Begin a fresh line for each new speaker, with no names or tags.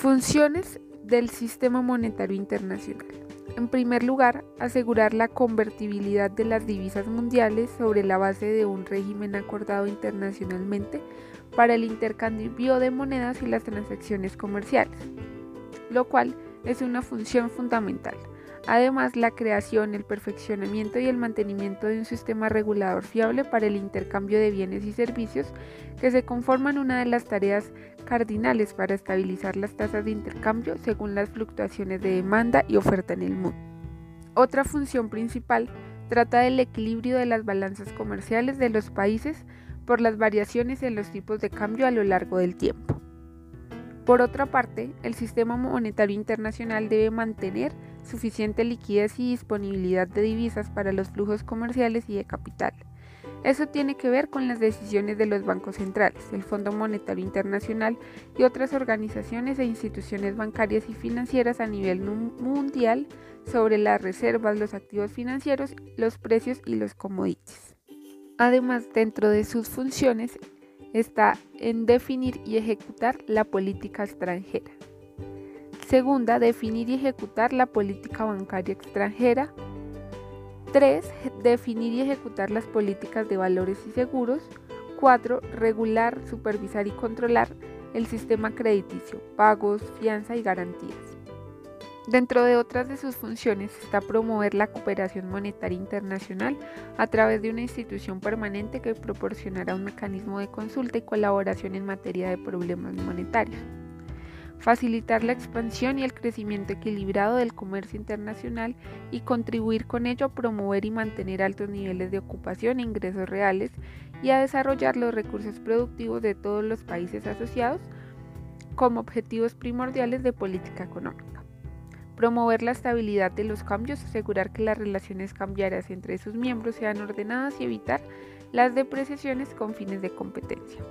Funciones del sistema monetario internacional. En primer lugar, asegurar la convertibilidad de las divisas mundiales sobre la base de un régimen acordado internacionalmente para el intercambio de monedas y las transacciones comerciales, lo cual es una función fundamental. Además, la creación, el perfeccionamiento y el mantenimiento de un sistema regulador fiable para el intercambio de bienes y servicios que se conforman una de las tareas cardinales para estabilizar las tasas de intercambio según las fluctuaciones de demanda y oferta en el mundo. Otra función principal trata del equilibrio de las balanzas comerciales de los países por las variaciones en los tipos de cambio a lo largo del tiempo. Por otra parte, el sistema monetario internacional debe mantener suficiente liquidez y disponibilidad de divisas para los flujos comerciales y de capital. Eso tiene que ver con las decisiones de los bancos centrales, el Fondo Monetario Internacional y otras organizaciones e instituciones bancarias y financieras a nivel mundial sobre las reservas, los activos financieros, los precios y los commodities. Además, dentro de sus funciones está en definir y ejecutar la política extranjera. Segunda, definir y ejecutar la política bancaria extranjera. 3. Definir y ejecutar las políticas de valores y seguros. 4. Regular, supervisar y controlar el sistema crediticio, pagos, fianza y garantías. Dentro de otras de sus funciones está promover la cooperación monetaria internacional a través de una institución permanente que proporcionará un mecanismo de consulta y colaboración en materia de problemas monetarios facilitar la expansión y el crecimiento equilibrado del comercio internacional y contribuir con ello a promover y mantener altos niveles de ocupación e ingresos reales y a desarrollar los recursos productivos de todos los países asociados como objetivos primordiales de política económica. Promover la estabilidad de los cambios, asegurar que las relaciones cambiarias entre sus miembros sean ordenadas y evitar las depreciaciones con fines de competencia.